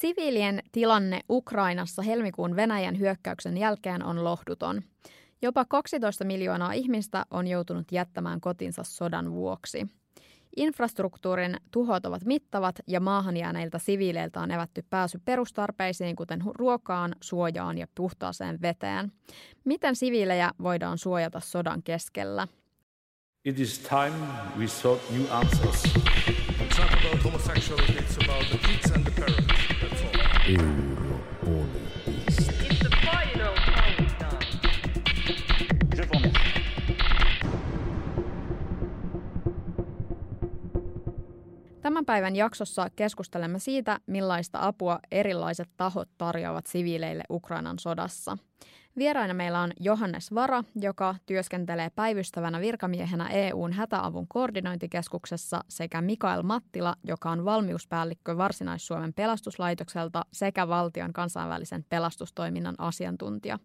Siviilien tilanne Ukrainassa helmikuun Venäjän hyökkäyksen jälkeen on lohduton. Jopa 12 miljoonaa ihmistä on joutunut jättämään kotinsa sodan vuoksi. Infrastruktuurin tuhot ovat mittavat ja maahan jääneiltä siviileiltä on evätty pääsy perustarpeisiin, kuten ruokaan, suojaan ja puhtaaseen veteen. Miten siviilejä voidaan suojata sodan keskellä? It is time we sought new answers. It's not about homosexuality, it's about the kids and the parents. Tämän päivän jaksossa keskustelemme siitä, millaista apua erilaiset tahot tarjoavat siviileille Ukrainan sodassa – Vieraina meillä on Johannes Vara, joka työskentelee päivystävänä virkamiehenä EUn hätäavun koordinointikeskuksessa sekä Mikael Mattila, joka on valmiuspäällikkö Varsinais-Suomen pelastuslaitokselta sekä valtion kansainvälisen pelastustoiminnan asiantuntija.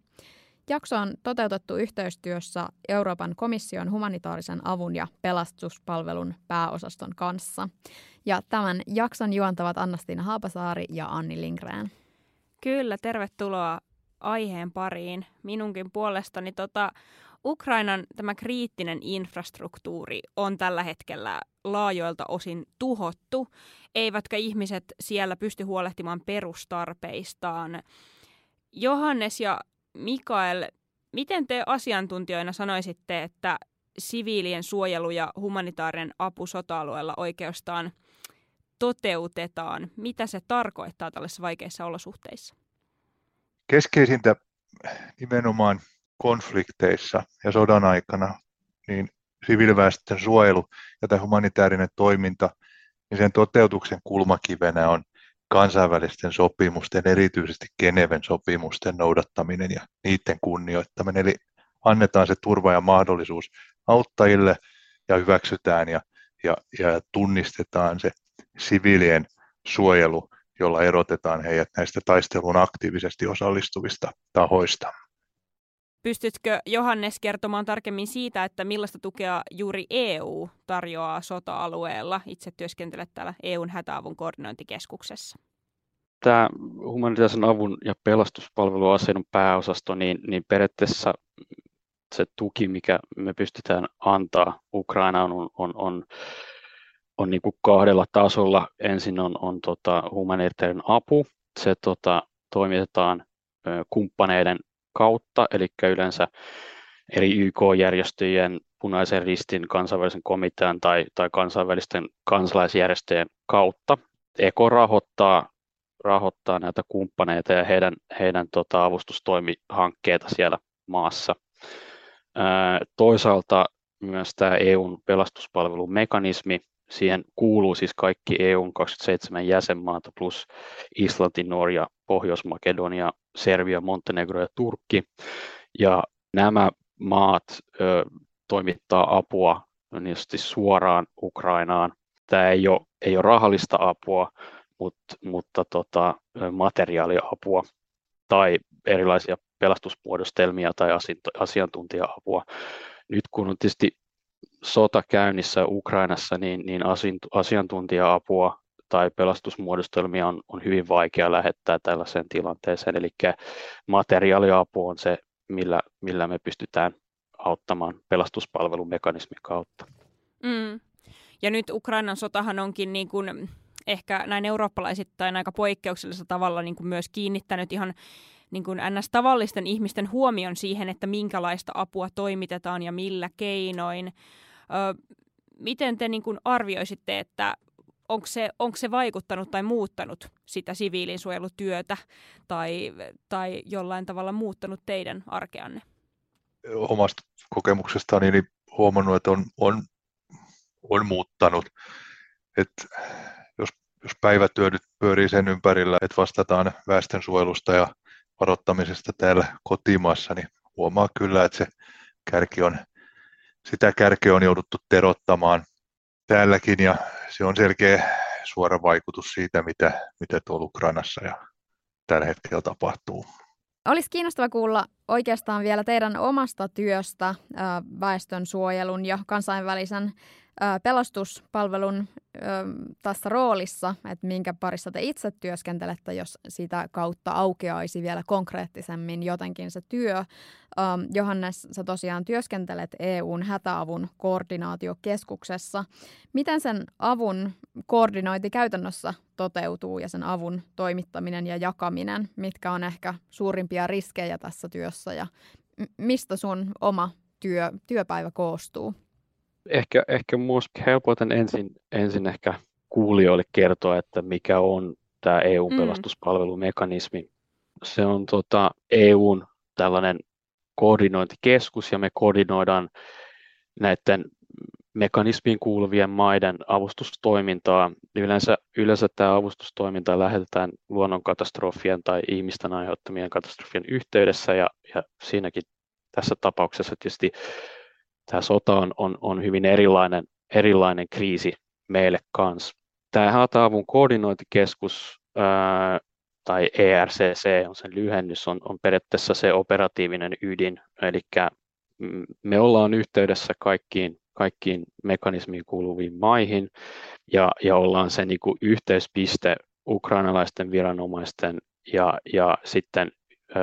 Jakso on toteutettu yhteistyössä Euroopan komission humanitaarisen avun ja pelastuspalvelun pääosaston kanssa. Ja tämän jakson juontavat Annastiina Haapasaari ja Anni Lindgren. Kyllä, tervetuloa aiheen pariin minunkin puolestani. Tota, Ukrainan tämä kriittinen infrastruktuuri on tällä hetkellä laajoilta osin tuhottu, eivätkä ihmiset siellä pysty huolehtimaan perustarpeistaan. Johannes ja Mikael, miten te asiantuntijoina sanoisitte, että siviilien suojelu ja humanitaarinen apu sota-alueella oikeastaan toteutetaan? Mitä se tarkoittaa tällaisissa vaikeissa olosuhteissa? Keskeisintä nimenomaan konflikteissa ja sodan aikana, niin siviiliväestön suojelu ja tämä humanitaarinen toiminta, niin sen toteutuksen kulmakivenä on kansainvälisten sopimusten, erityisesti Geneven sopimusten noudattaminen ja niiden kunnioittaminen. Eli annetaan se turva ja mahdollisuus auttajille ja hyväksytään ja, ja, ja tunnistetaan se siviilien suojelu jolla erotetaan heidät näistä taisteluun aktiivisesti osallistuvista tahoista. Pystytkö Johannes kertomaan tarkemmin siitä, että millaista tukea juuri EU tarjoaa sota-alueella? Itse työskentelet täällä EUn hätäavun koordinointikeskuksessa. Tämä humanitaarisen avun ja pelastuspalveluasioiden pääosasto, niin, niin periaatteessa se tuki, mikä me pystytään antaa Ukrainaan, on, on, on on niin kuin kahdella tasolla. Ensin on, on tota humanitaarinen apu. Se tota, toimitetaan ö, kumppaneiden kautta, eli yleensä eri YK-järjestöjen, punaisen ristin, kansainvälisen komitean tai, tai kansainvälisten kansalaisjärjestöjen kautta. EKO rahoittaa, rahoittaa näitä kumppaneita ja heidän, heidän tota, avustustoimihankkeita siellä maassa. toisaalta myös tämä EUn pelastuspalvelumekanismi, Siihen kuuluu siis kaikki EUn 27 jäsenmaata plus Islanti, Norja, Pohjois-Makedonia, Serbia, Montenegro ja Turkki. Ja nämä maat ö, toimittaa apua niin suoraan Ukrainaan. Tämä ei ole, ei ole rahallista apua, mutta, mutta tota, materiaaliapua tai erilaisia pelastusmuodostelmia tai asiantuntija-apua. Nyt kun on tietysti sota käynnissä Ukrainassa, niin, niin asiantuntija-apua tai pelastusmuodostelmia on, on hyvin vaikea lähettää tällaiseen tilanteeseen. Eli materiaaliapu on se, millä, millä me pystytään auttamaan pelastuspalvelumekanismin kautta. Mm. Ja nyt Ukrainan sotahan onkin niin kuin ehkä näin eurooppalaisittain aika poikkeuksellisella tavalla niin kuin myös kiinnittänyt ihan niin kuin ns. tavallisten ihmisten huomion siihen, että minkälaista apua toimitetaan ja millä keinoin. Ö, miten te niin kuin arvioisitte, että onko se, onko se vaikuttanut tai muuttanut sitä siviilinsuojelutyötä tai, tai jollain tavalla muuttanut teidän arkeanne? Omasta kokemuksestani niin huomannut, että on, on, on muuttanut. että jos, jos päivätyö nyt pyörii sen ympärillä, että vastataan väestönsuojelusta ja varoittamisesta täällä kotimaassa, niin huomaa kyllä, että se kärki on, sitä kärkeä on jouduttu terottamaan täälläkin ja se on selkeä suora vaikutus siitä, mitä, mitä tuolla Ukrainassa ja tällä hetkellä tapahtuu. Olisi kiinnostava kuulla oikeastaan vielä teidän omasta työstä väestön suojelun ja kansainvälisen pelastuspalvelun tässä roolissa, että minkä parissa te itse työskentelette, jos sitä kautta aukeaisi vielä konkreettisemmin jotenkin se työ. Johannes, sä tosiaan työskentelet EUn hätäavun koordinaatiokeskuksessa. Miten sen avun koordinointi käytännössä toteutuu ja sen avun toimittaminen ja jakaminen? Mitkä on ehkä suurimpia riskejä tässä työssä ja mistä sun oma työ, työpäivä koostuu? Ehkä, ehkä minusta helpoiten ensin, ensin ehkä kuulijoille kertoa, että mikä on tämä EU-pelastuspalvelumekanismi. Mm. Se on tota, EUn tällainen koordinointikeskus ja me koordinoidaan näiden mekanismiin kuuluvien maiden avustustoimintaa. Yleensä, yleensä tämä avustustoiminta lähetetään luonnonkatastrofien tai ihmisten aiheuttamien katastrofien yhteydessä ja, ja siinäkin tässä tapauksessa tietysti tämä sota on, on, on hyvin erilainen, erilainen kriisi meille kanssa. Tämä hätäavun koordinointikeskus ää, tai ERCC on sen lyhennys, on, on periaatteessa se operatiivinen ydin, eli me ollaan yhteydessä kaikkiin, kaikkiin mekanismiin kuuluviin maihin ja, ja ollaan se niin kuin yhteyspiste ukrainalaisten viranomaisten ja, ja sitten ö,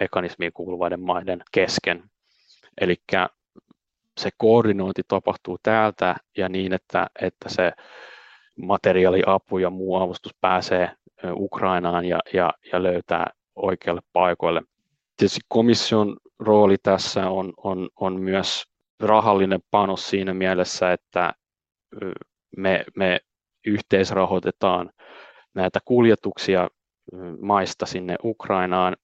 mekanismiin kuuluvaiden maiden kesken. Eli se koordinointi tapahtuu täältä ja niin, että, että se materiaaliapu ja muu avustus pääsee Ukrainaan ja, ja, ja löytää oikealle paikoille. Tietysti komission rooli tässä on, on, on myös rahallinen panos siinä mielessä, että me, me yhteisrahoitetaan näitä kuljetuksia maista sinne Ukrainaan.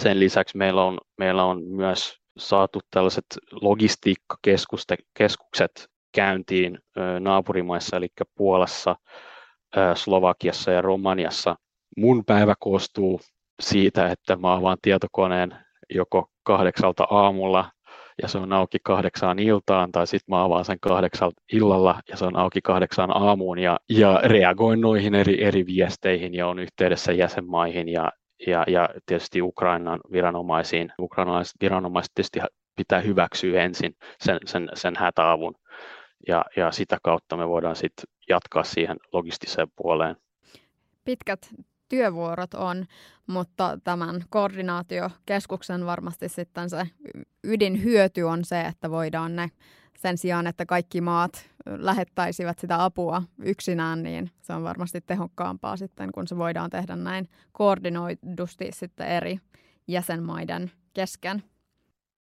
Sen lisäksi meillä on, meillä on myös saatu tällaiset logistiikkakeskukset käyntiin naapurimaissa, eli Puolassa, Slovakiassa ja Romaniassa. Mun päivä koostuu siitä, että mä avaan tietokoneen joko kahdeksalta aamulla ja se on auki kahdeksaan iltaan, tai sitten mä avaan sen kahdeksalta illalla ja se on auki kahdeksaan aamuun ja, ja reagoin noihin eri, eri viesteihin ja on yhteydessä jäsenmaihin ja, ja, ja tietysti Ukrainan viranomaisiin. Ukrainalaiset viranomaiset tietysti pitää hyväksyä ensin sen, sen, sen hätäavun ja, ja sitä kautta me voidaan sitten jatkaa siihen logistiseen puoleen. Pitkät työvuorot on, mutta tämän koordinaatiokeskuksen varmasti sitten se ydinhyöty on se, että voidaan ne sen sijaan, että kaikki maat lähettäisivät sitä apua yksinään, niin se on varmasti tehokkaampaa sitten, kun se voidaan tehdä näin koordinoidusti sitten eri jäsenmaiden kesken.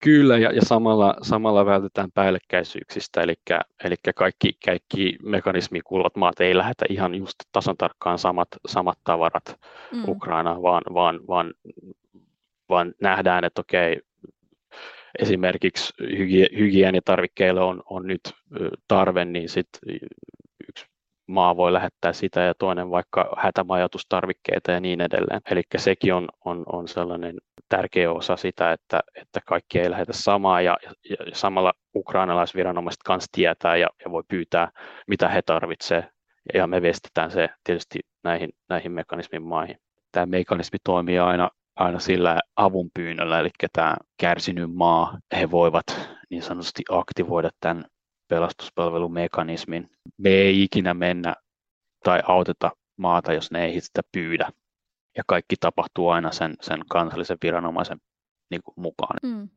Kyllä, ja, ja samalla, samalla vältetään päällekkäisyyksistä, eli, eli kaikki, kaikki mekanismiin kuuluvat maat ei lähetä ihan just tasan tarkkaan samat, samat tavarat mm. Ukrainaan, vaan, vaan, vaan, vaan nähdään, että okei, esimerkiksi hygie, hygienitarvikkeille on, on nyt tarve, niin sitten yksi maa voi lähettää sitä ja toinen vaikka hätämajoitustarvikkeita ja niin edelleen. Eli sekin on, on, on sellainen tärkeä osa sitä, että, että kaikki ei lähetä samaa ja, ja, samalla ukrainalaisviranomaiset kanssa tietää ja, ja voi pyytää, mitä he tarvitsevat ja me vestetään se tietysti näihin, näihin mekanismin maihin. Tämä mekanismi toimii aina, aina sillä avunpyynnöllä, eli tämä kärsinyt maa, he voivat niin sanotusti aktivoida tämän pelastuspalvelumekanismin. Me ei ikinä mennä tai auteta maata, jos ne ei sitä pyydä. Ja kaikki tapahtuu aina sen, sen kansallisen viranomaisen niin kuin mukaan. Mm.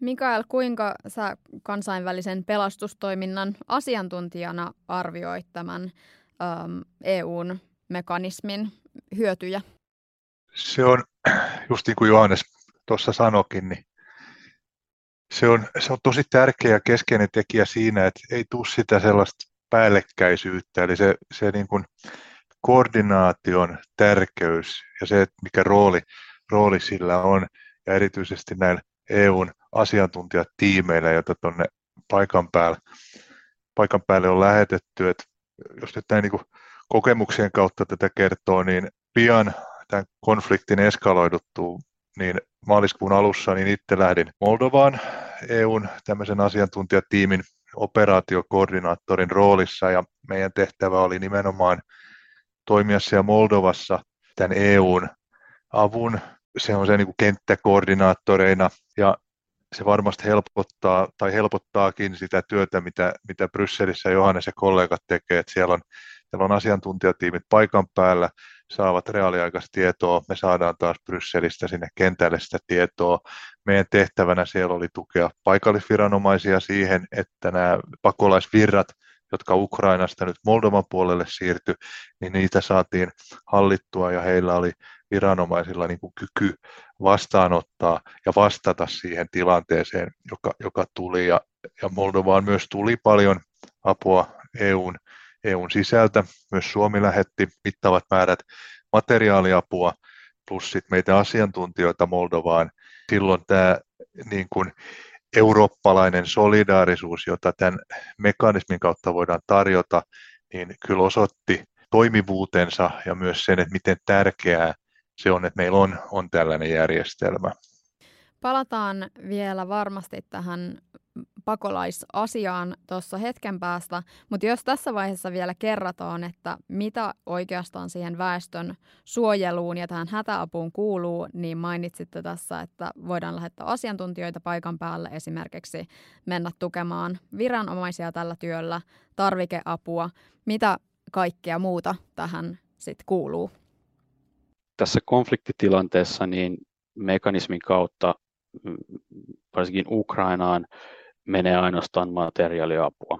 Mikael, kuinka sä kansainvälisen pelastustoiminnan asiantuntijana arvioit tämän äm, EUn mekanismin hyötyjä? Se on, just niin kuin Johannes tuossa sanokin, niin se on, se on tosi tärkeä ja keskeinen tekijä siinä, että ei tule sitä sellaista päällekkäisyyttä, eli se, se niin kuin koordinaation tärkeys ja se, että mikä rooli, rooli sillä on, ja erityisesti näillä EUn asiantuntijatiimeillä, joita tuonne paikan päälle, paikan päälle on lähetetty, että jos nyt näin niin kuin kokemuksien kautta tätä kertoo, niin pian tämän konfliktin eskaloiduttuu niin maaliskuun alussa niin itse lähdin Moldovaan EUn tämmöisen asiantuntijatiimin operaatiokoordinaattorin roolissa ja meidän tehtävä oli nimenomaan toimia siellä Moldovassa tämän EUn avun, se on se niin kuin kenttäkoordinaattoreina ja se varmasti helpottaa tai helpottaakin sitä työtä, mitä, mitä Brysselissä Johannes ja kollegat tekevät. Siellä on, siellä on asiantuntijatiimit paikan päällä, saavat reaaliaikaista tietoa, me saadaan taas Brysselistä sinne kentälle sitä tietoa. Meidän tehtävänä siellä oli tukea paikallisviranomaisia siihen, että nämä pakolaisvirrat, jotka Ukrainasta nyt Moldovan puolelle siirtyi, niin niitä saatiin hallittua ja heillä oli viranomaisilla niin kuin kyky vastaanottaa ja vastata siihen tilanteeseen, joka, joka tuli. Ja, ja Moldovaan myös tuli paljon apua EUn, EUn sisältä. Myös Suomi lähetti mittavat määrät materiaaliapua plus sit meitä asiantuntijoita Moldovaan. Silloin tämä niin kuin eurooppalainen solidaarisuus, jota tämän mekanismin kautta voidaan tarjota, niin kyllä osoitti toimivuutensa ja myös sen, että miten tärkeää se on, että meillä on, on tällainen järjestelmä. Palataan vielä varmasti tähän pakolaisasiaan tuossa hetken päästä, mutta jos tässä vaiheessa vielä kerrataan, että mitä oikeastaan siihen väestön suojeluun ja tähän hätäapuun kuuluu, niin mainitsitte tässä, että voidaan lähettää asiantuntijoita paikan päälle esimerkiksi mennä tukemaan viranomaisia tällä työllä, tarvikeapua, mitä kaikkea muuta tähän sitten kuuluu? Tässä konfliktitilanteessa niin mekanismin kautta mm, varsinkin Ukrainaan menee ainoastaan materiaaliapua.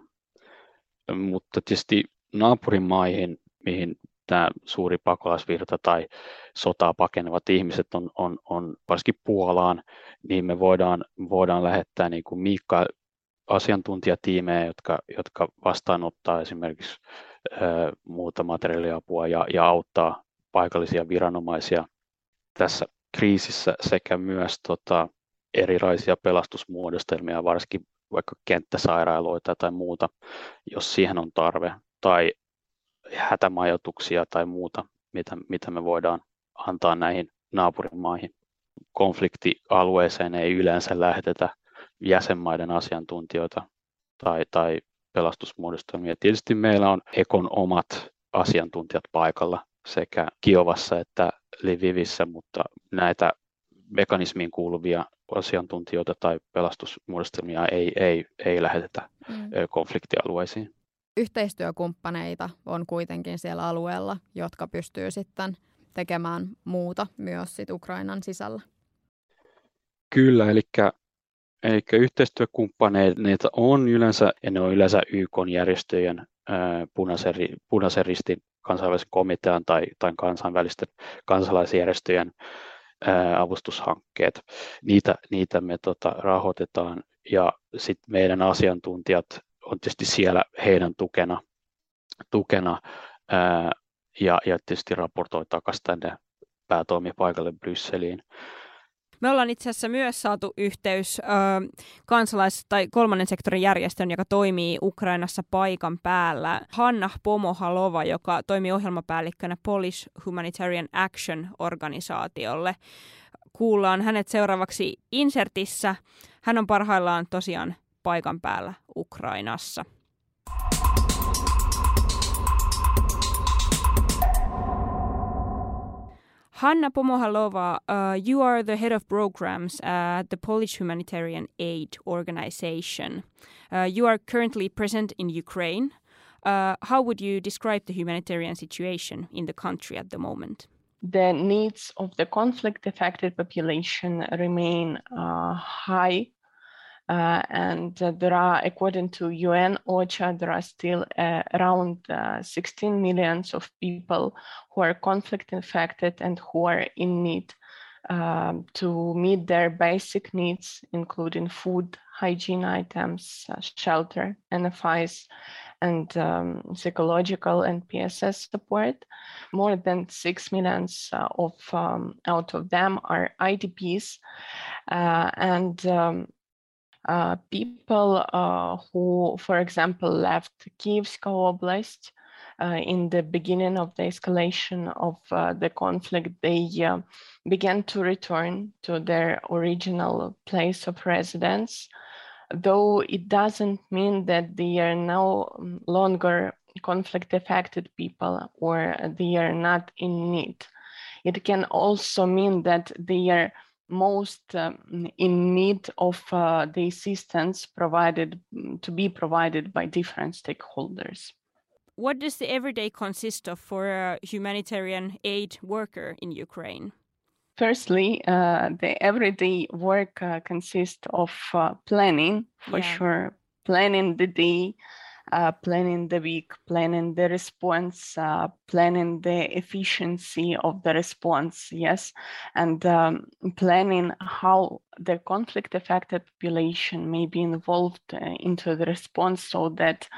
Mutta tietysti naapurimaihin, mihin tämä suuri pakolaisvirta tai sotaa pakenevat ihmiset on, on, on varsinkin Puolaan, niin me voidaan, voidaan lähettää niin kuin Miikka asiantuntijatiimejä, jotka, jotka vastaanottaa esimerkiksi ö, muuta materiaaliapua ja, ja auttaa paikallisia viranomaisia tässä kriisissä sekä myös tota, erilaisia pelastusmuodostelmia, varsinkin vaikka kenttäsairaaloita tai muuta, jos siihen on tarve, tai hätämajoituksia tai muuta, mitä, mitä me voidaan antaa näihin naapurimaihin. Konfliktialueeseen ei yleensä lähetetä jäsenmaiden asiantuntijoita tai, tai pelastusmuodostelmia. Tietysti meillä on Ekon omat asiantuntijat paikalla sekä Kiovassa että Lvivissä, mutta näitä mekanismiin kuuluvia asiantuntijoita tai pelastusmuodostelmia ei, ei, ei lähetetä mm. konfliktialueisiin. Yhteistyökumppaneita on kuitenkin siellä alueella, jotka pystyy sitten tekemään muuta myös sit Ukrainan sisällä. Kyllä, eli, eli yhteistyökumppaneita on yleensä, ja ne on yleensä YK-järjestöjen, punaisen, punaisen ristin kansainvälisen komitean tai, tai kansainvälisten kansalaisjärjestöjen avustushankkeet. Niitä, niitä me tota, rahoitetaan ja sitten meidän asiantuntijat on tietysti siellä heidän tukena, tukena ää, ja, ja tietysti raportoi takaisin tänne päätoimipaikalle Brysseliin. Me ollaan itse asiassa myös saatu yhteys ö, kansalais- tai kolmannen sektorin järjestön, joka toimii Ukrainassa paikan päällä. Hanna Pomohalova, joka toimii ohjelmapäällikkönä Polish Humanitarian Action-organisaatiolle. Kuullaan hänet seuraavaksi Insertissä. Hän on parhaillaan tosiaan paikan päällä Ukrainassa. Hanna Pomohalova, uh, you are the head of programs at the Polish Humanitarian Aid Organization. Uh, you are currently present in Ukraine. Uh, how would you describe the humanitarian situation in the country at the moment? The needs of the conflict affected population remain uh, high uh, and uh, there are, according to UN OCHA, there are still uh, around uh, 16 millions of people who are conflict infected and who are in need um, to meet their basic needs, including food, hygiene items, uh, shelter, NFIs, and um, psychological and PSS support. More than 6 millions uh, of um, out of them are IDPs. and um, uh, people uh, who, for example, left Kievska Oblast uh, in the beginning of the escalation of uh, the conflict, they began to return to their original place of residence, though it doesn't mean that they are no longer conflict affected people or they are not in need. It can also mean that they are most um, in need of uh, the assistance provided mm, to be provided by different stakeholders. What does the everyday consist of for a humanitarian aid worker in Ukraine? Firstly, uh, the everyday work uh, consists of uh, planning for yeah. sure, planning the day, uh, planning the week, planning the response, uh, planning the efficiency of the response, yes, and um, planning how the conflict affected population may be involved uh, into the response so that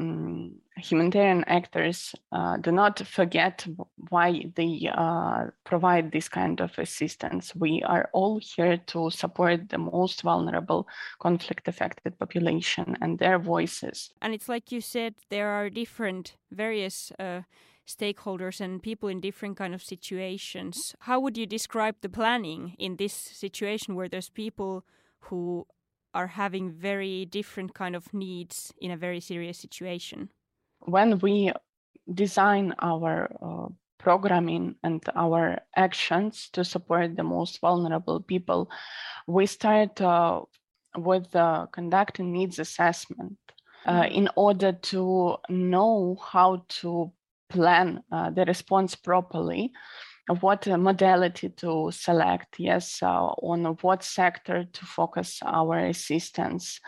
um, humanitarian actors uh, do not forget why they uh, provide this kind of assistance. We are all here to support the most vulnerable conflict affected population and their voices. And it's like you said, there are different various uh, stakeholders and people in different kind of situations. How would you describe the planning in this situation where there's people who are having very different kind of needs in a very serious situation? When we design our uh, programming and our actions to support the most vulnerable people, we start uh, with uh, conducting needs assessment uh, mm-hmm. in order to know how to plan uh, the response properly what modality to select, yes, uh, on what sector to focus our assistance,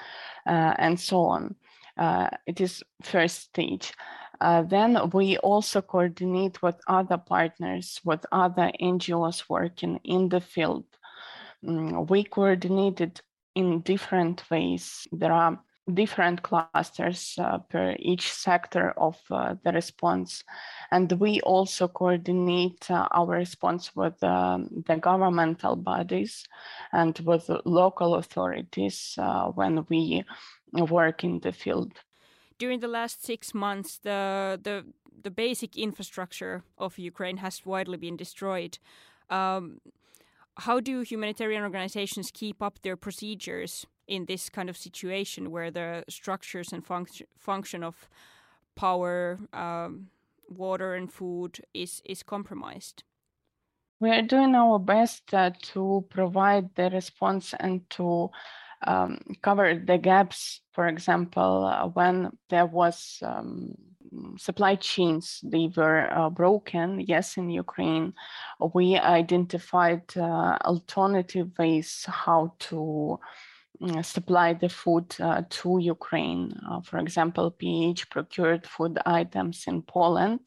uh, and so on. Uh, it is first stage. Uh, then we also coordinate with other partners, with other NGOs working in the field. Mm, we coordinated in different ways. There are different clusters uh, per each sector of uh, the response. And we also coordinate uh, our response with um, the governmental bodies and with local authorities uh, when we work in the field. During the last six months, the, the, the basic infrastructure of Ukraine has widely been destroyed. Um, how do humanitarian organizations keep up their procedures in this kind of situation where the structures and function function of power, um, water, and food is is compromised? We are doing our best uh, to provide the response and to um, cover the gaps. For example, uh, when there was um, supply chains they were uh, broken yes in ukraine we identified uh, alternative ways how to supply the food uh, to Ukraine. Uh, for example, PH procured food items in Poland.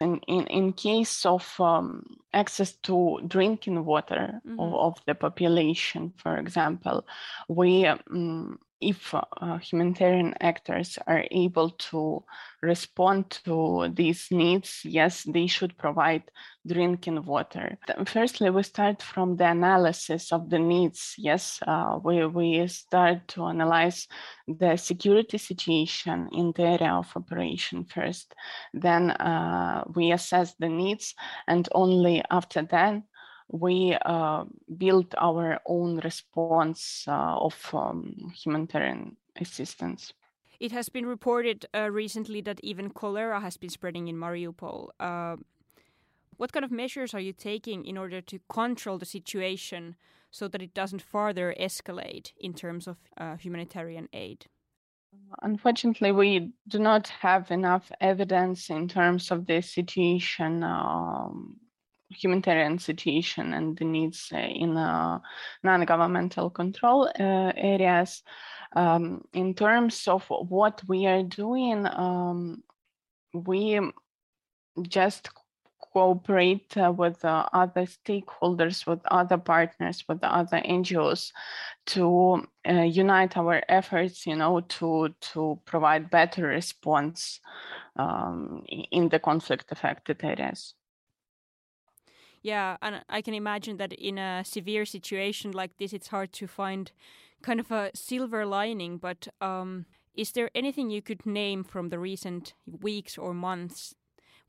And in, in case of um, access to drinking water mm-hmm. of, of, the population, for example, we um, if uh, humanitarian actors are able to respond to these needs, yes, they should provide drinking water. Firstly, we start from the analysis of the needs. Yes, uh, we, we start to analyze the security situation in the area of operation first. Then uh, we assess the needs, and only after that, we uh, built our own response uh, of um, humanitarian assistance. It has been reported uh, recently that even cholera has been spreading in Mariupol. Uh, what kind of measures are you taking in order to control the situation so that it doesn't further escalate in terms of uh, humanitarian aid? Unfortunately, we do not have enough evidence in terms of the situation um, humanitarian situation and the needs uh, in uh, non-governmental control uh, areas. Um, in terms of what we are doing, um, we just cooperate uh, with uh, other stakeholders, with other partners, with other NGOs to uh, unite our efforts, you know, to, to provide better response um, in the conflict affected areas. Yeah, and I can imagine that in a severe situation like this, it's hard to find kind of a silver lining. But um, is there anything you could name from the recent weeks or months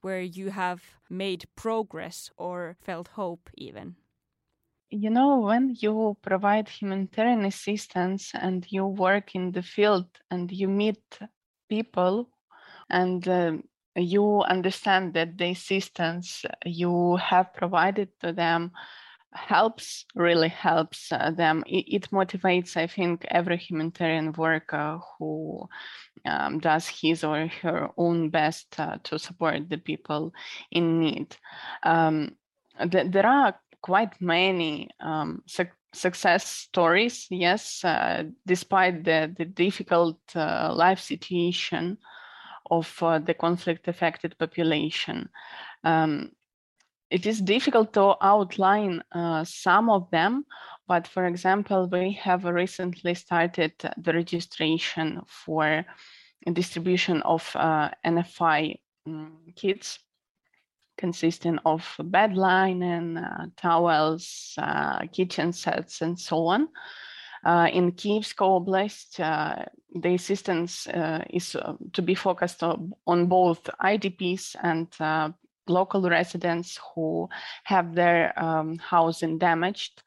where you have made progress or felt hope even? You know, when you provide humanitarian assistance and you work in the field and you meet people and uh, you understand that the assistance you have provided to them helps really helps uh, them. It, it, motivates i think every humanitarian worker who um, does his or her own best uh, to support the people in need. Um, th- there are quite many um, su- success stories yes uh, despite the, the difficult uh, life situation of uh, the conflict affected population um, it is difficult to outline uh, some of them, but for example, we have recently started the registration for distribution of uh, NFI um, kits consisting of bed linen, uh, towels, uh, kitchen sets, and so on. Uh, in Kievsk Oblast, uh, the assistance uh, is uh, to be focused on, both IDPs and local residents who have their um, housing damaged.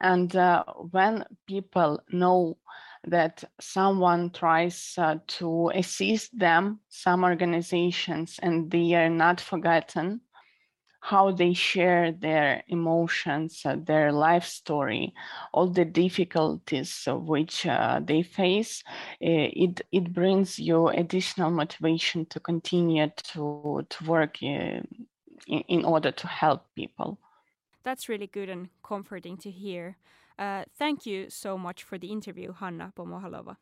And uh, when people know that someone tries uh, to assist them, some organizations, and they are not forgotten, how they share their emotions, uh, their life story, all the difficulties which uh, they face, uh, it, it brings you additional motivation to continue to, to work uh, in, in order to help people. That's really good and comforting to hear. Uh, thank you so much for the interview, Hanna Pomohalova.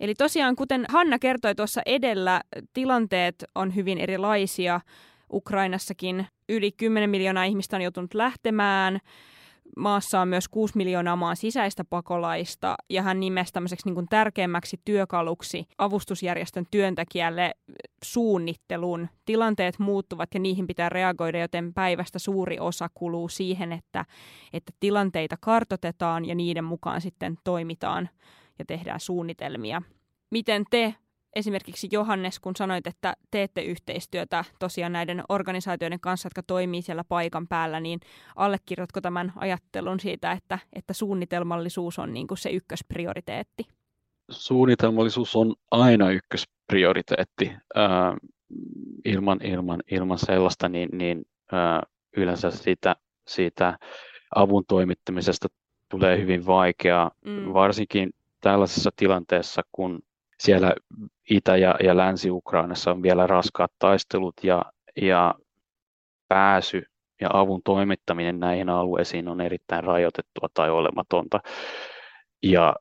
Eli tosiaan, kuten Hanna kertoi tuossa edellä, tilanteet on hyvin erilaisia. Ukrainassakin yli 10 miljoonaa ihmistä on joutunut lähtemään. Maassa on myös 6 miljoonaa maan sisäistä pakolaista ja hän nimesi tämmöiseksi niin kuin tärkeimmäksi työkaluksi avustusjärjestön työntekijälle suunnittelun. Tilanteet muuttuvat ja niihin pitää reagoida, joten päivästä suuri osa kuluu siihen, että, että tilanteita kartotetaan ja niiden mukaan sitten toimitaan ja tehdään suunnitelmia. Miten te esimerkiksi Johannes, kun sanoit, että teette yhteistyötä tosiaan näiden organisaatioiden kanssa, jotka toimii siellä paikan päällä, niin allekirjoitko tämän ajattelun siitä, että, että suunnitelmallisuus on niin kuin se ykkösprioriteetti? Suunnitelmallisuus on aina ykkösprioriteetti. Äh, ilman, ilman, ilman sellaista, niin, niin äh, yleensä siitä, siitä avun toimittamisesta tulee hyvin vaikeaa, mm. varsinkin tällaisessa tilanteessa, kun siellä Itä- ja, ja Länsi-Ukrainassa on vielä raskaat taistelut ja, ja pääsy ja avun toimittaminen näihin alueisiin on erittäin rajoitettua tai olematonta. Ja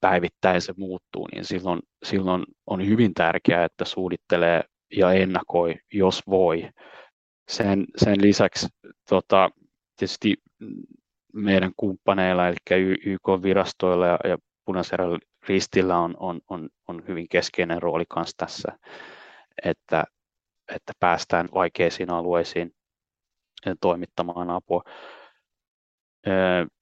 päivittäin se muuttuu, niin silloin, silloin on hyvin tärkeää, että suunnittelee ja ennakoi, jos voi. Sen, sen lisäksi tota, tietysti meidän kumppaneilla, eli YK-virastoilla ja, ja punaisella ristillä on, on, on, on hyvin keskeinen rooli myös tässä, että, että päästään vaikeisiin alueisiin toimittamaan apua.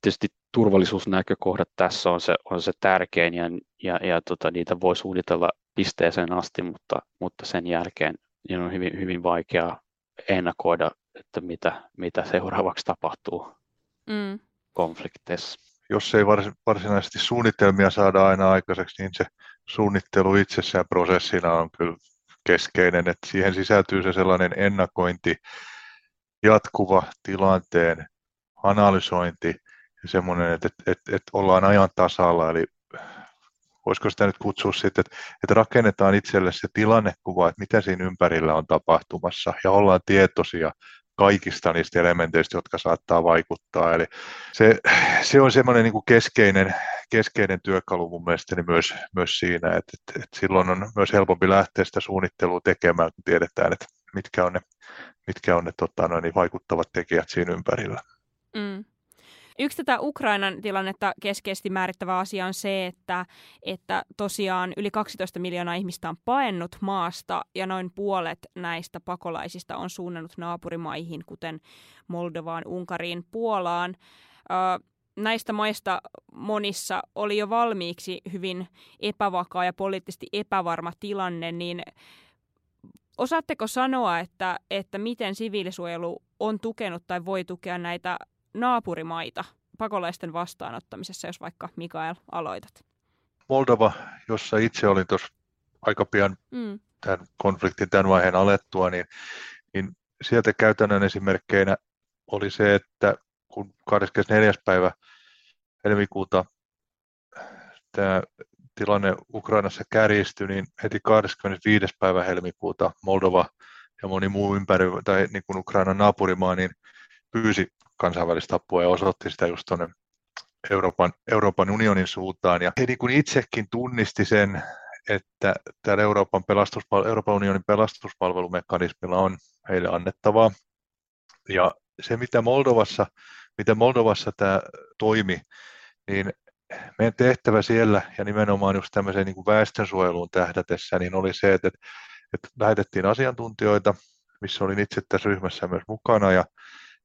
Tietysti turvallisuusnäkökohdat tässä on se, on se tärkein ja, ja, ja tota, niitä voi suunnitella pisteeseen asti, mutta, mutta sen jälkeen niin on hyvin, hyvin vaikea ennakoida, että mitä, mitä seuraavaksi tapahtuu mm. konflikteissa jos ei varsinaisesti suunnitelmia saada aina aikaiseksi, niin se suunnittelu itsessään prosessina on kyllä keskeinen, että siihen sisältyy se sellainen ennakointi, jatkuva tilanteen analysointi ja semmoinen, että, että, että, että ollaan ajan tasalla, eli voisiko sitä nyt kutsua sitten, että, että rakennetaan itselle se tilannekuva, että mitä siinä ympärillä on tapahtumassa ja ollaan tietoisia kaikista niistä elementeistä, jotka saattaa vaikuttaa. Eli se, se on semmoinen niin kuin keskeinen, keskeinen työkalu mun mielestäni myös, myös siinä, että, että, että silloin on myös helpompi lähteä sitä suunnittelua tekemään, kun tiedetään, että mitkä on ne, mitkä on ne tota, noin, niin vaikuttavat tekijät siinä ympärillä. Mm. Yksi tätä Ukrainan tilannetta keskeisesti määrittävä asia on se, että, että tosiaan yli 12 miljoonaa ihmistä on paennut maasta ja noin puolet näistä pakolaisista on suunnannut naapurimaihin, kuten Moldovaan, Unkariin, Puolaan. näistä maista monissa oli jo valmiiksi hyvin epävakaa ja poliittisesti epävarma tilanne, niin osaatteko sanoa, että, että miten siviilisuojelu on tukenut tai voi tukea näitä naapurimaita pakolaisten vastaanottamisessa, jos vaikka Mikael aloitat? Moldova, jossa itse olin tuossa aika pian mm. tämän konfliktin tämän vaiheen alettua, niin, niin sieltä käytännön esimerkkeinä oli se, että kun 24. päivä helmikuuta tämä tilanne Ukrainassa kärjistyi, niin heti 25. päivä helmikuuta Moldova ja moni muu ympäri, tai niin kuin Ukrainan naapurimaa, niin pyysi kansainvälistä apua ja osoitti sitä just tuonne Euroopan, Euroopan unionin suuntaan. Ja he niin kuin itsekin tunnisti sen, että täällä Euroopan, pelastuspal- Euroopan unionin pelastuspalvelumekanismilla on heille annettavaa. Ja se, mitä Moldovassa, mitä Moldovassa tämä toimi, niin meidän tehtävä siellä ja nimenomaan just tämmöiseen niin kuin väestönsuojeluun tähdätessä, niin oli se, että, että lähetettiin asiantuntijoita, missä olin itse tässä ryhmässä myös mukana ja,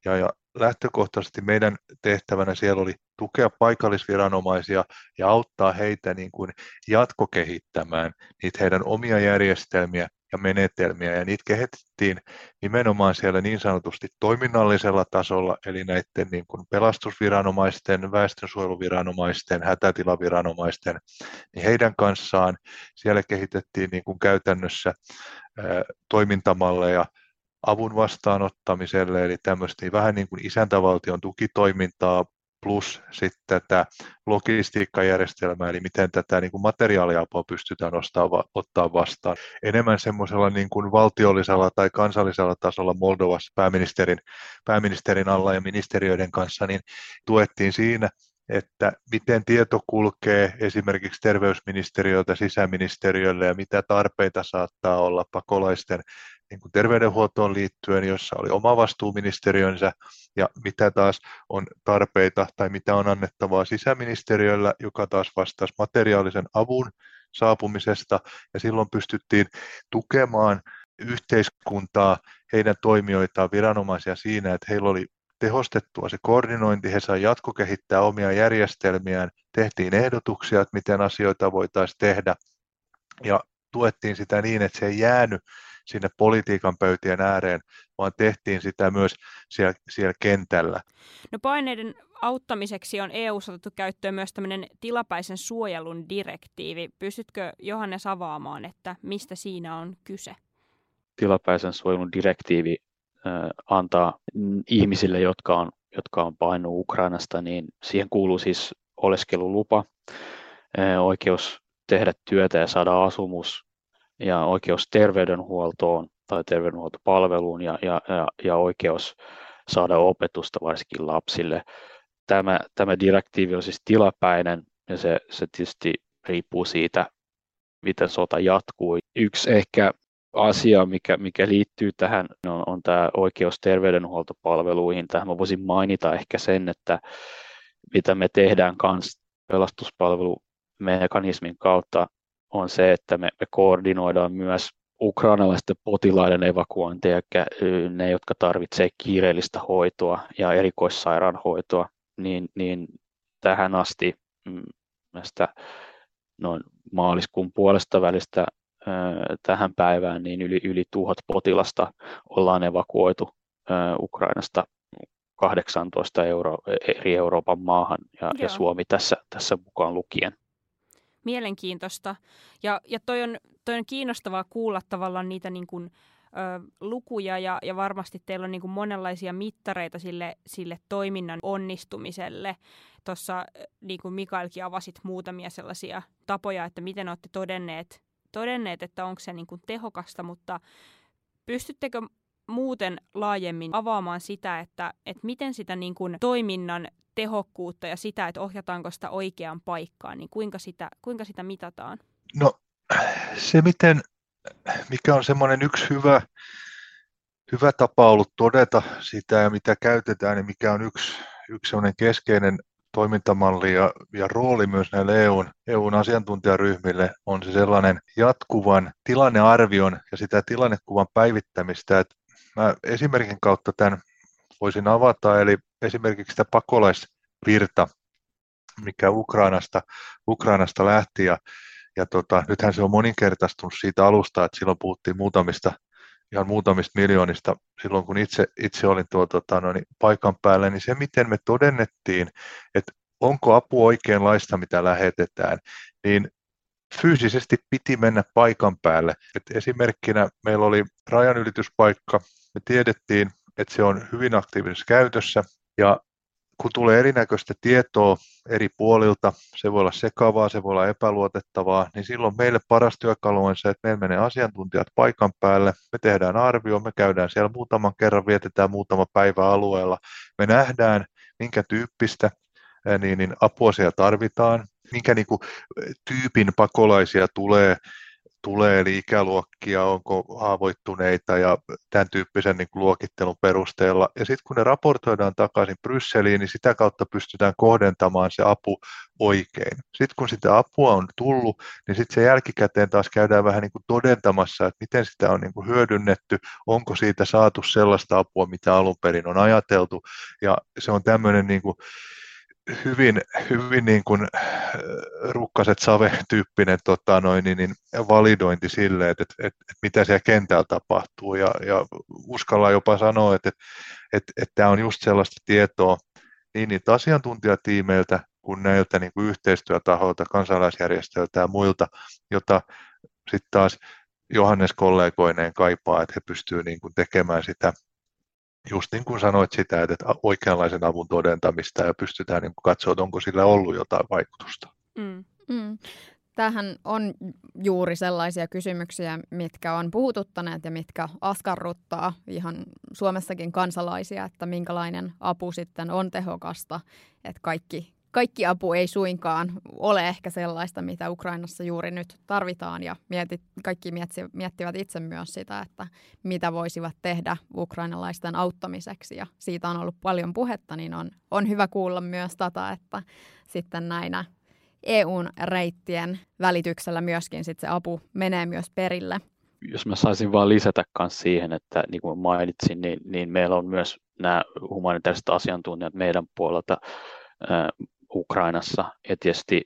ja, ja lähtökohtaisesti meidän tehtävänä siellä oli tukea paikallisviranomaisia ja auttaa heitä niin kuin jatkokehittämään niitä heidän omia järjestelmiä ja menetelmiä, ja niitä kehitettiin nimenomaan siellä niin sanotusti toiminnallisella tasolla, eli näiden niin kuin pelastusviranomaisten, väestönsuojeluviranomaisten, hätätilaviranomaisten, niin heidän kanssaan. Siellä kehitettiin niin kuin käytännössä toimintamalleja avun vastaanottamiselle, eli tämmöistä niin vähän niin kuin isäntävaltion tukitoimintaa plus sitten tätä logistiikkajärjestelmää, eli miten tätä niin kuin materiaaliapua pystytään ottaa, ottaa vastaan. Enemmän semmoisella niin kuin valtiollisella tai kansallisella tasolla Moldovassa pääministerin, pääministerin alla ja ministeriöiden kanssa, niin tuettiin siinä, että miten tieto kulkee esimerkiksi terveysministeriöltä sisäministeriölle ja mitä tarpeita saattaa olla pakolaisten niin kuin terveydenhuoltoon liittyen, jossa oli oma vastuuministeriönsä, ja mitä taas on tarpeita tai mitä on annettavaa sisäministeriöllä, joka taas vastasi materiaalisen avun saapumisesta, ja silloin pystyttiin tukemaan yhteiskuntaa, heidän toimijoitaan, viranomaisia siinä, että heillä oli tehostettua se koordinointi, he saivat jatkokehittää omia järjestelmiään, tehtiin ehdotuksia, että miten asioita voitaisiin tehdä, ja tuettiin sitä niin, että se ei jäänyt sinne politiikan pöytien ääreen, vaan tehtiin sitä myös siellä, siellä kentällä. No paineiden auttamiseksi on EU otettu käyttöön myös tämmöinen tilapäisen suojelun direktiivi. Pystytkö Johannes avaamaan, että mistä siinä on kyse? Tilapäisen suojelun direktiivi äh, antaa ihmisille, jotka on, jotka on painut Ukrainasta, niin siihen kuuluu siis oleskelulupa, äh, oikeus tehdä työtä ja saada asumus ja oikeus terveydenhuoltoon tai terveydenhuoltopalveluun ja, ja, ja, ja oikeus saada opetusta varsinkin lapsille. Tämä, tämä direktiivi on siis tilapäinen ja se, se tietysti riippuu siitä, miten sota jatkuu. Yksi ehkä asia, mikä, mikä liittyy tähän, on, on tämä oikeus terveydenhuoltopalveluihin. Tähän mä voisin mainita ehkä sen, että mitä me tehdään kanssa pelastuspalvelumekanismin kautta on se, että me, me koordinoidaan myös ukrainalaisten potilaiden evakuointeja, ne, jotka tarvitsevat kiireellistä hoitoa ja erikoissairaanhoitoa, niin, niin tähän asti näistä mm, noin maaliskuun puolesta välistä tähän päivään niin yli, yli tuhat potilasta ollaan evakuoitu Ukrainasta 18 euro, eri Euroopan maahan ja, ja Suomi tässä, tässä mukaan lukien mielenkiintoista. Ja, ja toi, on, toi on kiinnostavaa kuulla tavallaan niitä niin kuin, ö, lukuja ja, ja varmasti teillä on niin kuin monenlaisia mittareita sille, sille toiminnan onnistumiselle. Tuossa niin kuin Mikaelkin avasit muutamia sellaisia tapoja, että miten olette todenneet, todenneet että onko se niin kuin tehokasta, mutta pystyttekö muuten laajemmin avaamaan sitä, että, että miten sitä niin kuin toiminnan tehokkuutta ja sitä, että ohjataanko sitä oikeaan paikkaan, niin kuinka sitä, kuinka sitä mitataan? No se, miten, mikä on semmoinen yksi hyvä, hyvä tapa ollut todeta sitä ja mitä käytetään, niin mikä on yksi, yksi keskeinen toimintamalli ja, ja rooli myös näille EUn, EUn asiantuntijaryhmille on se sellainen jatkuvan tilannearvion ja sitä tilannekuvan päivittämistä. Että mä esimerkin kautta tämän voisin avata, eli esimerkiksi sitä pakolaisvirta, mikä Ukrainasta, Ukrainasta lähti, ja, ja tota, nythän se on moninkertaistunut siitä alusta, että silloin puhuttiin muutamista, ihan muutamista miljoonista. Silloin, kun itse, itse olin tuo, tota, no, niin paikan päällä, niin se, miten me todennettiin, että onko apu oikeanlaista, mitä lähetetään, niin fyysisesti piti mennä paikan päälle. Et esimerkkinä meillä oli rajanylityspaikka, me tiedettiin, että se on hyvin aktiivisessa käytössä ja kun tulee erinäköistä tietoa eri puolilta, se voi olla sekavaa, se voi olla epäluotettavaa, niin silloin meille paras työkalu on se, että meillä menee asiantuntijat paikan päälle, me tehdään arvio, me käydään siellä muutaman kerran, vietetään muutama päivä alueella, me nähdään, minkä tyyppistä niin, niin apua siellä tarvitaan, minkä niin kuin, tyypin pakolaisia tulee tulee, eli ikäluokkia, onko haavoittuneita ja tämän tyyppisen niin kuin luokittelun perusteella. Ja sitten kun ne raportoidaan takaisin Brysseliin, niin sitä kautta pystytään kohdentamaan se apu oikein. Sitten kun sitä apua on tullut, niin sitten se jälkikäteen taas käydään vähän niin kuin todentamassa, että miten sitä on niin kuin hyödynnetty, onko siitä saatu sellaista apua, mitä alun perin on ajateltu. Ja se on tämmöinen niin kuin, hyvin, hyvin niin kuin äh, rukkaset save-tyyppinen tota noin, niin, niin validointi sille, että, että, että, että mitä siellä kentällä tapahtuu. Ja, ja uskallan jopa sanoa, että, että, että, että tämä on just sellaista tietoa niin niitä asiantuntijatiimeiltä kuin näiltä niin kuin yhteistyötahoilta, kansalaisjärjestöiltä ja muilta, jota sitten taas Johannes kollegoineen kaipaa, että he pystyvät niin tekemään sitä just niin kuin sanoit sitä, että oikeanlaisen avun todentamista ja pystytään niin katsoa, että onko sillä ollut jotain vaikutusta. Mm. Mm. Tähän on juuri sellaisia kysymyksiä, mitkä on puhututtaneet ja mitkä askarruttaa ihan Suomessakin kansalaisia, että minkälainen apu sitten on tehokasta, että kaikki kaikki apu ei suinkaan ole ehkä sellaista, mitä Ukrainassa juuri nyt tarvitaan. Ja mietit, kaikki miettivät itse myös sitä, että mitä voisivat tehdä ukrainalaisten auttamiseksi. Ja siitä on ollut paljon puhetta, niin on, on hyvä kuulla myös tätä, että sitten näinä EUn reittien välityksellä myöskin sit se apu menee myös perille. Jos mä saisin vaan lisätä myös siihen, että niin kuin mainitsin, niin, niin meillä on myös nämä humanitaariset asiantuntijat meidän puolelta Ukrainassa ja tietysti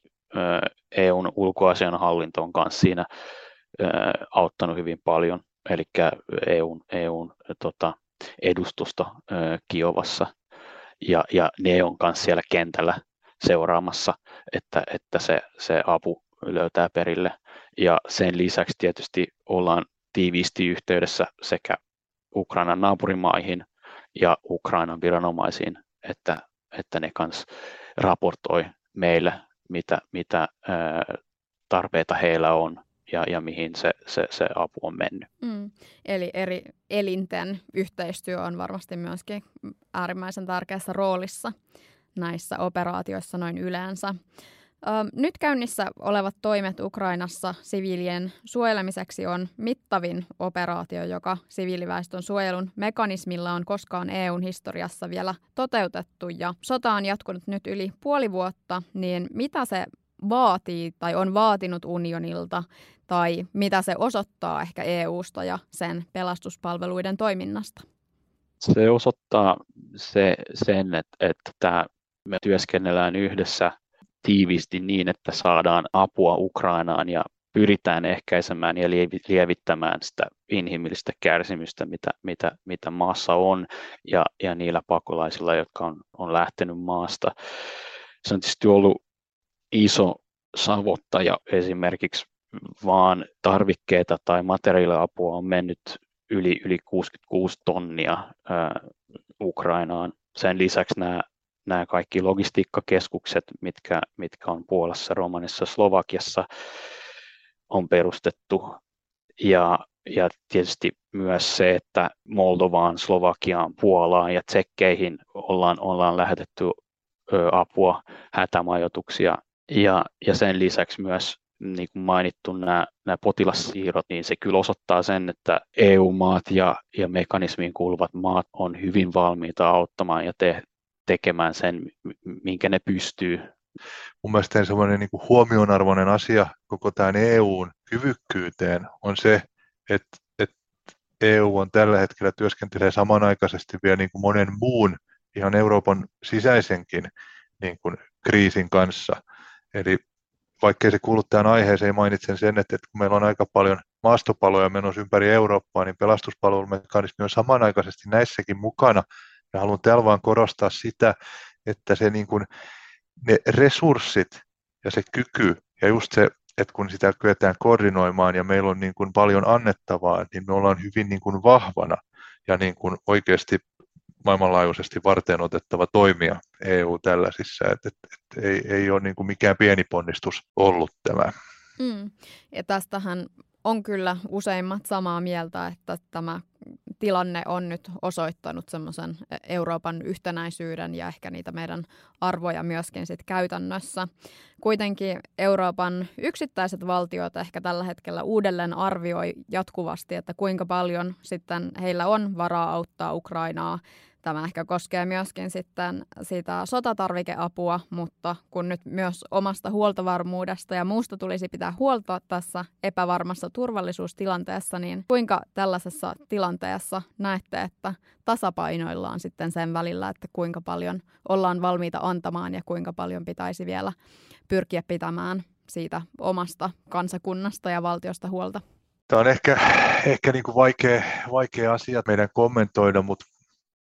EUn ulkoasianhallinto on myös siinä auttanut hyvin paljon, eli EUn, EUn tota, edustusta Kiovassa ja, ja ne on myös siellä kentällä seuraamassa, että, että se, se apu löytää perille. Ja sen lisäksi tietysti ollaan tiiviisti yhteydessä sekä Ukrainan naapurimaihin ja Ukrainan viranomaisiin, että, että ne kanssa raportoi meille, mitä, mitä tarpeita heillä on ja, ja mihin se, se, se apu on mennyt. Mm. Eli eri elinten yhteistyö on varmasti myöskin äärimmäisen tärkeässä roolissa näissä operaatioissa noin yleensä. Nyt käynnissä olevat toimet Ukrainassa siviilien suojelemiseksi on mittavin operaatio, joka siviiliväestön suojelun mekanismilla on koskaan EUn historiassa vielä toteutettu. Ja sota on jatkunut nyt yli puoli vuotta, niin mitä se vaatii tai on vaatinut unionilta tai mitä se osoittaa ehkä EUsta ja sen pelastuspalveluiden toiminnasta? Se osoittaa se, sen, että, että me työskennellään yhdessä tiiviisti niin, että saadaan apua Ukrainaan ja pyritään ehkäisemään ja lievittämään sitä inhimillistä kärsimystä, mitä, mitä, mitä maassa on ja, ja niillä pakolaisilla, jotka on, on lähtenyt maasta. Se on tietysti ollut iso savottaja esimerkiksi vaan tarvikkeita tai materiaaliapua on mennyt yli, yli 66 tonnia ää, Ukrainaan. Sen lisäksi nämä nämä kaikki logistiikkakeskukset, mitkä, mitkä on Puolassa, Romanissa, Slovakiassa, on perustettu. Ja, ja tietysti myös se, että Moldovaan, Slovakiaan, Puolaan ja Tsekkeihin ollaan, ollaan lähetetty apua, hätämajoituksia. Ja, ja sen lisäksi myös niin kuin mainittu nämä, nämä potilassiirrot, niin se kyllä osoittaa sen, että EU-maat ja, ja mekanismiin kuuluvat maat on hyvin valmiita auttamaan ja te, tekemään sen, minkä ne pystyy. Mun mielestä semmoinen niin kuin huomionarvoinen asia koko tämän EUn kyvykkyyteen on se, että, että EU on tällä hetkellä työskentelee samanaikaisesti vielä niin kuin monen muun ihan Euroopan sisäisenkin niin kuin kriisin kanssa. Eli vaikkei se kuulu tähän aiheeseen, mainitsen sen, että, että kun meillä on aika paljon maastopaloja menossa ympäri Eurooppaa, niin pelastuspalvelumekanismi on samanaikaisesti näissäkin mukana ja haluan täällä vaan korostaa sitä, että se niin kuin, ne resurssit ja se kyky ja just se että kun sitä kyetään koordinoimaan ja meillä on niin kuin paljon annettavaa, niin me ollaan hyvin niin kuin vahvana ja niin kuin oikeasti maailmanlaajuisesti varten otettava toimija EU tällaisissa, että et, et ei, ei ole niin kuin mikään pieni ponnistus ollut tämä. Mm. Ja tästähän on kyllä useimmat samaa mieltä, että tämä tilanne on nyt osoittanut semmoisen Euroopan yhtenäisyyden ja ehkä niitä meidän arvoja myöskin sit käytännössä. Kuitenkin Euroopan yksittäiset valtiot ehkä tällä hetkellä uudelleen arvioi jatkuvasti, että kuinka paljon sitten heillä on varaa auttaa Ukrainaa Tämä ehkä koskee myöskin sitten sitä sotatarvikeapua, mutta kun nyt myös omasta huoltovarmuudesta ja muusta tulisi pitää huolta tässä epävarmassa turvallisuustilanteessa, niin kuinka tällaisessa tilanteessa näette, että tasapainoillaan sitten sen välillä, että kuinka paljon ollaan valmiita antamaan ja kuinka paljon pitäisi vielä pyrkiä pitämään siitä omasta kansakunnasta ja valtiosta huolta? Tämä on ehkä, ehkä niin kuin vaikea, vaikea asia meidän kommentoida, mutta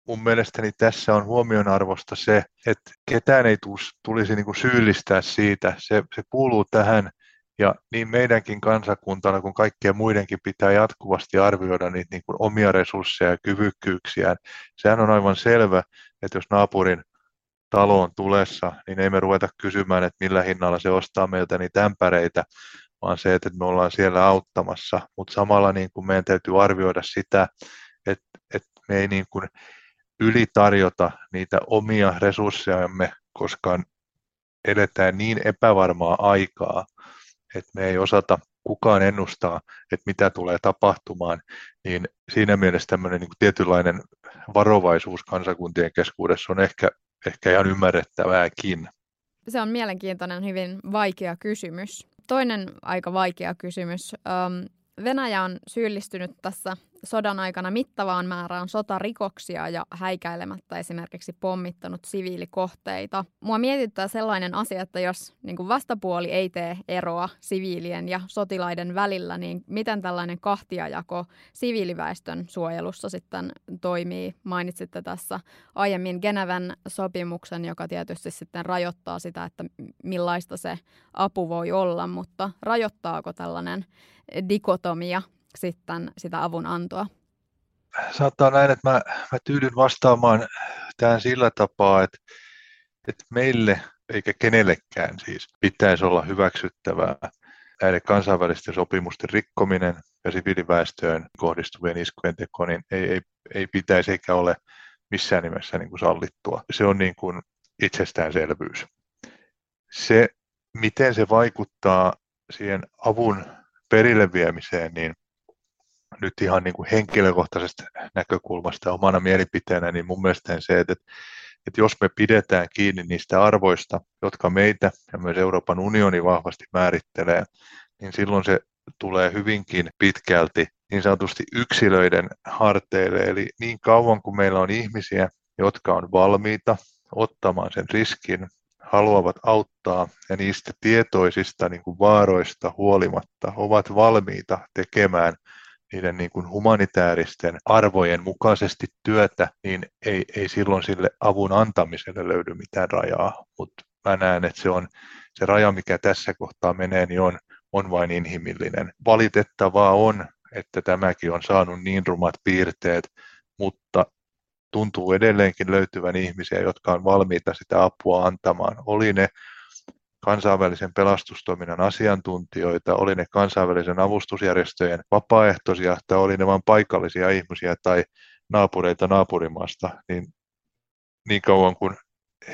mun mielestäni tässä on huomionarvosta se, että ketään ei tulisi niin kuin syyllistää siitä. Se, se kuuluu tähän ja niin meidänkin kansakuntana kuin kaikkien muidenkin pitää jatkuvasti arvioida niitä niin kuin omia resursseja ja kyvykkyyksiään. Sehän on aivan selvä, että jos naapurin talo on tulessa, niin ei me ruveta kysymään, että millä hinnalla se ostaa meiltä niitä ämpäreitä, vaan se, että me ollaan siellä auttamassa. Mutta samalla niin kuin meidän täytyy arvioida sitä, että, että me ei niin kuin ylitarjota niitä omia resurssejamme, koska eletään niin epävarmaa aikaa, että me ei osata kukaan ennustaa, että mitä tulee tapahtumaan, niin siinä mielessä tämmöinen niin tietynlainen varovaisuus kansakuntien keskuudessa on ehkä, ehkä ihan ymmärrettävääkin. Se on mielenkiintoinen, hyvin vaikea kysymys. Toinen aika vaikea kysymys. Venäjä on syyllistynyt tässä sodan aikana mittavaan määrään sotarikoksia ja häikäilemättä esimerkiksi pommittanut siviilikohteita. Mua mietittää sellainen asia, että jos niin kuin vastapuoli ei tee eroa siviilien ja sotilaiden välillä, niin miten tällainen kahtiajako siviiliväestön suojelussa sitten toimii? Mainitsitte tässä aiemmin Geneven sopimuksen, joka tietysti sitten rajoittaa sitä, että millaista se apu voi olla, mutta rajoittaako tällainen dikotomia sitten sitä avun antoa? Saattaa näin, että mä, mä tyydyn vastaamaan tähän sillä tapaa, että, että meille eikä kenellekään siis pitäisi olla hyväksyttävää näiden kansainvälisten sopimusten rikkominen ja siviiliväestöön kohdistuvien iskujen teko, niin ei, ei, ei pitäisi eikä ole missään nimessä niin kuin sallittua. Se on niin kuin itsestäänselvyys. Se, miten se vaikuttaa siihen avun perille viemiseen, niin nyt ihan niin kuin henkilökohtaisesta näkökulmasta omana mielipiteenä, niin mun mielestä se, että, että jos me pidetään kiinni niistä arvoista, jotka meitä ja myös Euroopan unioni vahvasti määrittelee, niin silloin se tulee hyvinkin pitkälti niin sanotusti yksilöiden harteille. Eli niin kauan kuin meillä on ihmisiä, jotka on valmiita ottamaan sen riskin, haluavat auttaa ja niistä tietoisista niin kuin vaaroista huolimatta ovat valmiita tekemään niiden niin kuin humanitaaristen arvojen mukaisesti työtä, niin ei, ei silloin sille avun antamiselle löydy mitään rajaa. Mutta mä näen, että se on se raja, mikä tässä kohtaa menee, niin on, on vain inhimillinen. Valitettavaa on, että tämäkin on saanut niin rumat piirteet, mutta tuntuu edelleenkin löytyvän ihmisiä, jotka on valmiita sitä apua antamaan. Oli ne kansainvälisen pelastustoiminnan asiantuntijoita, oli ne kansainvälisen avustusjärjestöjen vapaaehtoisia tai oli ne vain paikallisia ihmisiä tai naapureita naapurimaasta, niin niin kauan kuin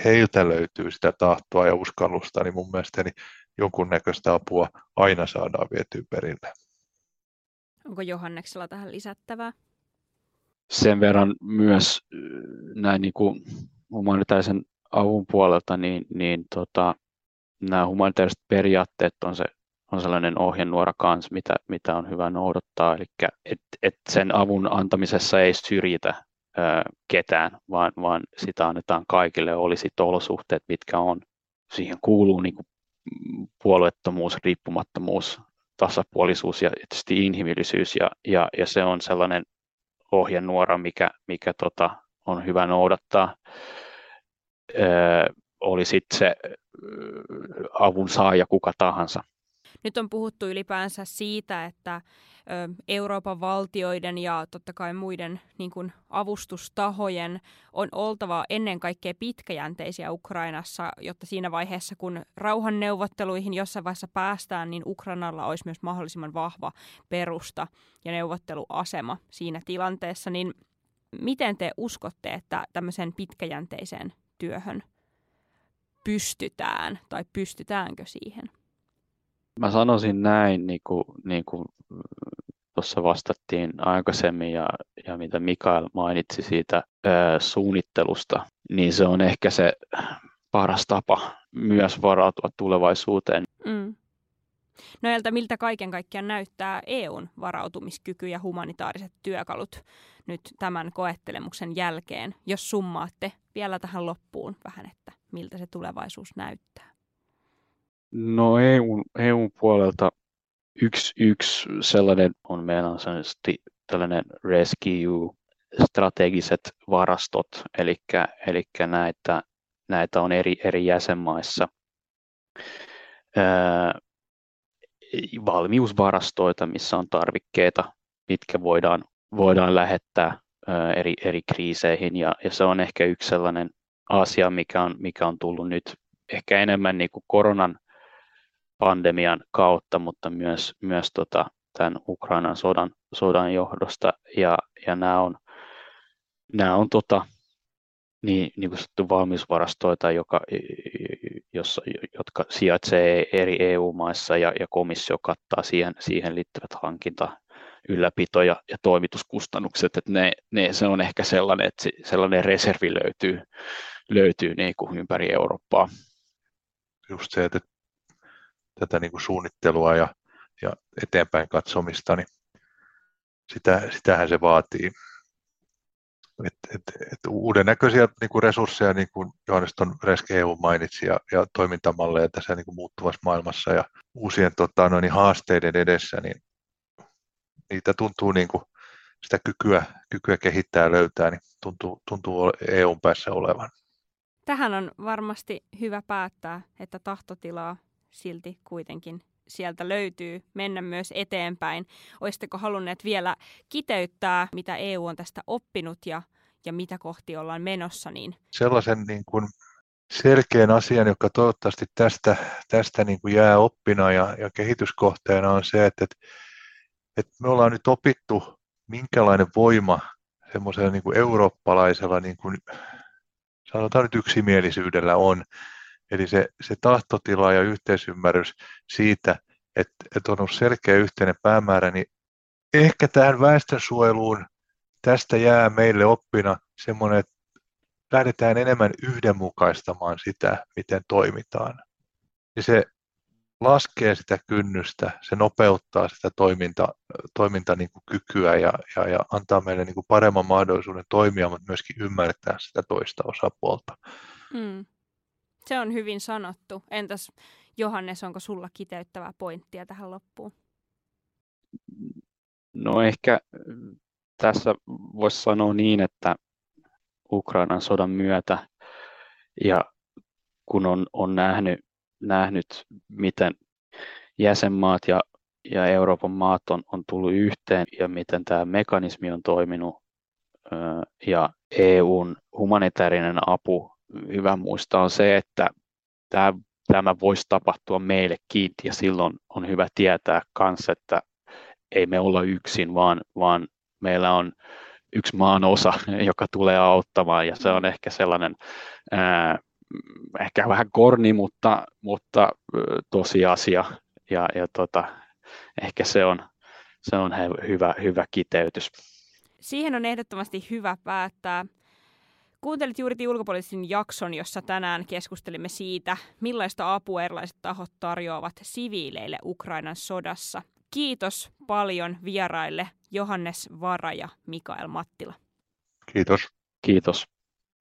heiltä löytyy sitä tahtoa ja uskallusta, niin mun mielestäni jonkunnäköistä apua aina saadaan vietyä perille. Onko Johanneksella tähän lisättävää? Sen verran myös näin niin kuin humanitaarisen avun puolelta, niin, niin tota, nämä humanitaariset periaatteet on, se, on sellainen ohjenuora kanssa, mitä, mitä on hyvä noudattaa. Eli et, et sen avun antamisessa ei syrjitä ö, ketään, vaan, vaan sitä annetaan kaikille, olisi olosuhteet, mitkä on. Siihen kuuluu niin kuin puolueettomuus, riippumattomuus, tasapuolisuus ja tietysti inhimillisyys, ja, ja, ja se on sellainen ohjenuora, mikä, mikä tota, on hyvä noudattaa. Ö, oli sitten se avun saaja kuka tahansa. Nyt on puhuttu ylipäänsä siitä, että Euroopan valtioiden ja totta kai muiden niin kuin avustustahojen on oltava ennen kaikkea pitkäjänteisiä Ukrainassa, jotta siinä vaiheessa, kun rauhanneuvotteluihin jossain vaiheessa päästään, niin Ukrainalla olisi myös mahdollisimman vahva perusta ja neuvotteluasema siinä tilanteessa. Niin miten te uskotte, että tämmöiseen pitkäjänteiseen työhön pystytään tai pystytäänkö siihen? Mä sanoisin näin, niin kuin, niin kuin tuossa vastattiin aikaisemmin ja, ja mitä Mikael mainitsi siitä ää, suunnittelusta, niin se on ehkä se paras tapa myös varautua tulevaisuuteen. Mm. No Eltä, miltä kaiken kaikkiaan näyttää EUn varautumiskyky ja humanitaariset työkalut nyt tämän koettelemuksen jälkeen, jos summaatte vielä tähän loppuun vähän, että miltä se tulevaisuus näyttää? No EUn, EUn puolelta yksi, yksi sellainen on meillä on tällainen rescue, strategiset varastot, eli, eli näitä, näitä on eri, eri jäsenmaissa. Ää, valmiusvarastoita, missä on tarvikkeita, mitkä voidaan, voidaan lähettää ää, eri, eri kriiseihin, ja, ja se on ehkä yksi sellainen asia, mikä on, mikä on tullut nyt ehkä enemmän niin kuin koronan pandemian kautta, mutta myös, myös tota, tämän Ukrainan sodan, sodan johdosta. Ja, ja nämä on, nämä on tota, niin, niin kuin valmiusvarastoita, joka, jossa, jotka sijaitsee eri EU-maissa ja, ja komissio kattaa siihen, siihen liittyvät hankinta, ylläpito- ja, ja toimituskustannukset. Että ne, ne, se on ehkä sellainen, että sellainen reservi löytyy, löytyy niin kuin ympäri Eurooppaa. Just se, että tätä niin kuin suunnittelua ja, ja eteenpäin katsomista, niin sitä, sitähän se vaatii. Et, et, et uuden näköisiä niin kuin resursseja, niin kuin Johannes ton Reske EU mainitsi, ja, ja toimintamalleja tässä niin kuin muuttuvassa maailmassa ja uusien tota, noin, niin haasteiden edessä, niin niitä tuntuu niin kuin, sitä kykyä, kykyä kehittää ja löytää, niin tuntuu, tuntuu EUn päässä olevan. Tähän on varmasti hyvä päättää, että tahtotilaa silti kuitenkin sieltä löytyy mennä myös eteenpäin. Olisitteko halunneet vielä kiteyttää, mitä EU on tästä oppinut ja, ja mitä kohti ollaan menossa? Niin... Sellaisen niin kuin selkeän asian, joka toivottavasti tästä, tästä niin kuin jää oppina ja, ja kehityskohteena on se, että, että, me ollaan nyt opittu, minkälainen voima semmoisella niin kuin eurooppalaisella, niin kuin, sanotaan nyt yksimielisyydellä on, Eli se, se tahtotila ja yhteisymmärrys siitä, että, että on ollut selkeä yhteinen päämäärä, niin ehkä tähän väestönsuojeluun tästä jää meille oppina semmoinen, että lähdetään enemmän yhdenmukaistamaan sitä, miten toimitaan. Ja se laskee sitä kynnystä, se nopeuttaa sitä toiminta, toiminta niin kuin kykyä ja, ja, ja antaa meille niin kuin paremman mahdollisuuden toimia, mutta myöskin ymmärtää sitä toista osapuolta. Mm. Se on hyvin sanottu. Entäs Johannes, onko sulla kiteyttävää pointtia tähän loppuun? No ehkä tässä voisi sanoa niin, että Ukrainan sodan myötä ja kun on, on nähnyt, nähnyt, miten jäsenmaat ja, ja Euroopan maat on, on tullut yhteen ja miten tämä mekanismi on toiminut ja EUn humanitaarinen apu hyvä muistaa on se, että tämä, tämä voisi tapahtua meillekin ja silloin on hyvä tietää myös, että ei me olla yksin, vaan, vaan meillä on yksi maan osa, joka tulee auttamaan ja se on ehkä sellainen ää, ehkä vähän korni, mutta, mutta tosiasia ja, ja tota, ehkä se on, se on hyvä, hyvä kiteytys. Siihen on ehdottomasti hyvä päättää. Kuuntelit juuri ulkopoliittisen jakson, jossa tänään keskustelimme siitä, millaista apua erilaiset tahot tarjoavat siviileille Ukrainan sodassa. Kiitos paljon vieraille Johannes Vara ja Mikael Mattila. Kiitos. Kiitos.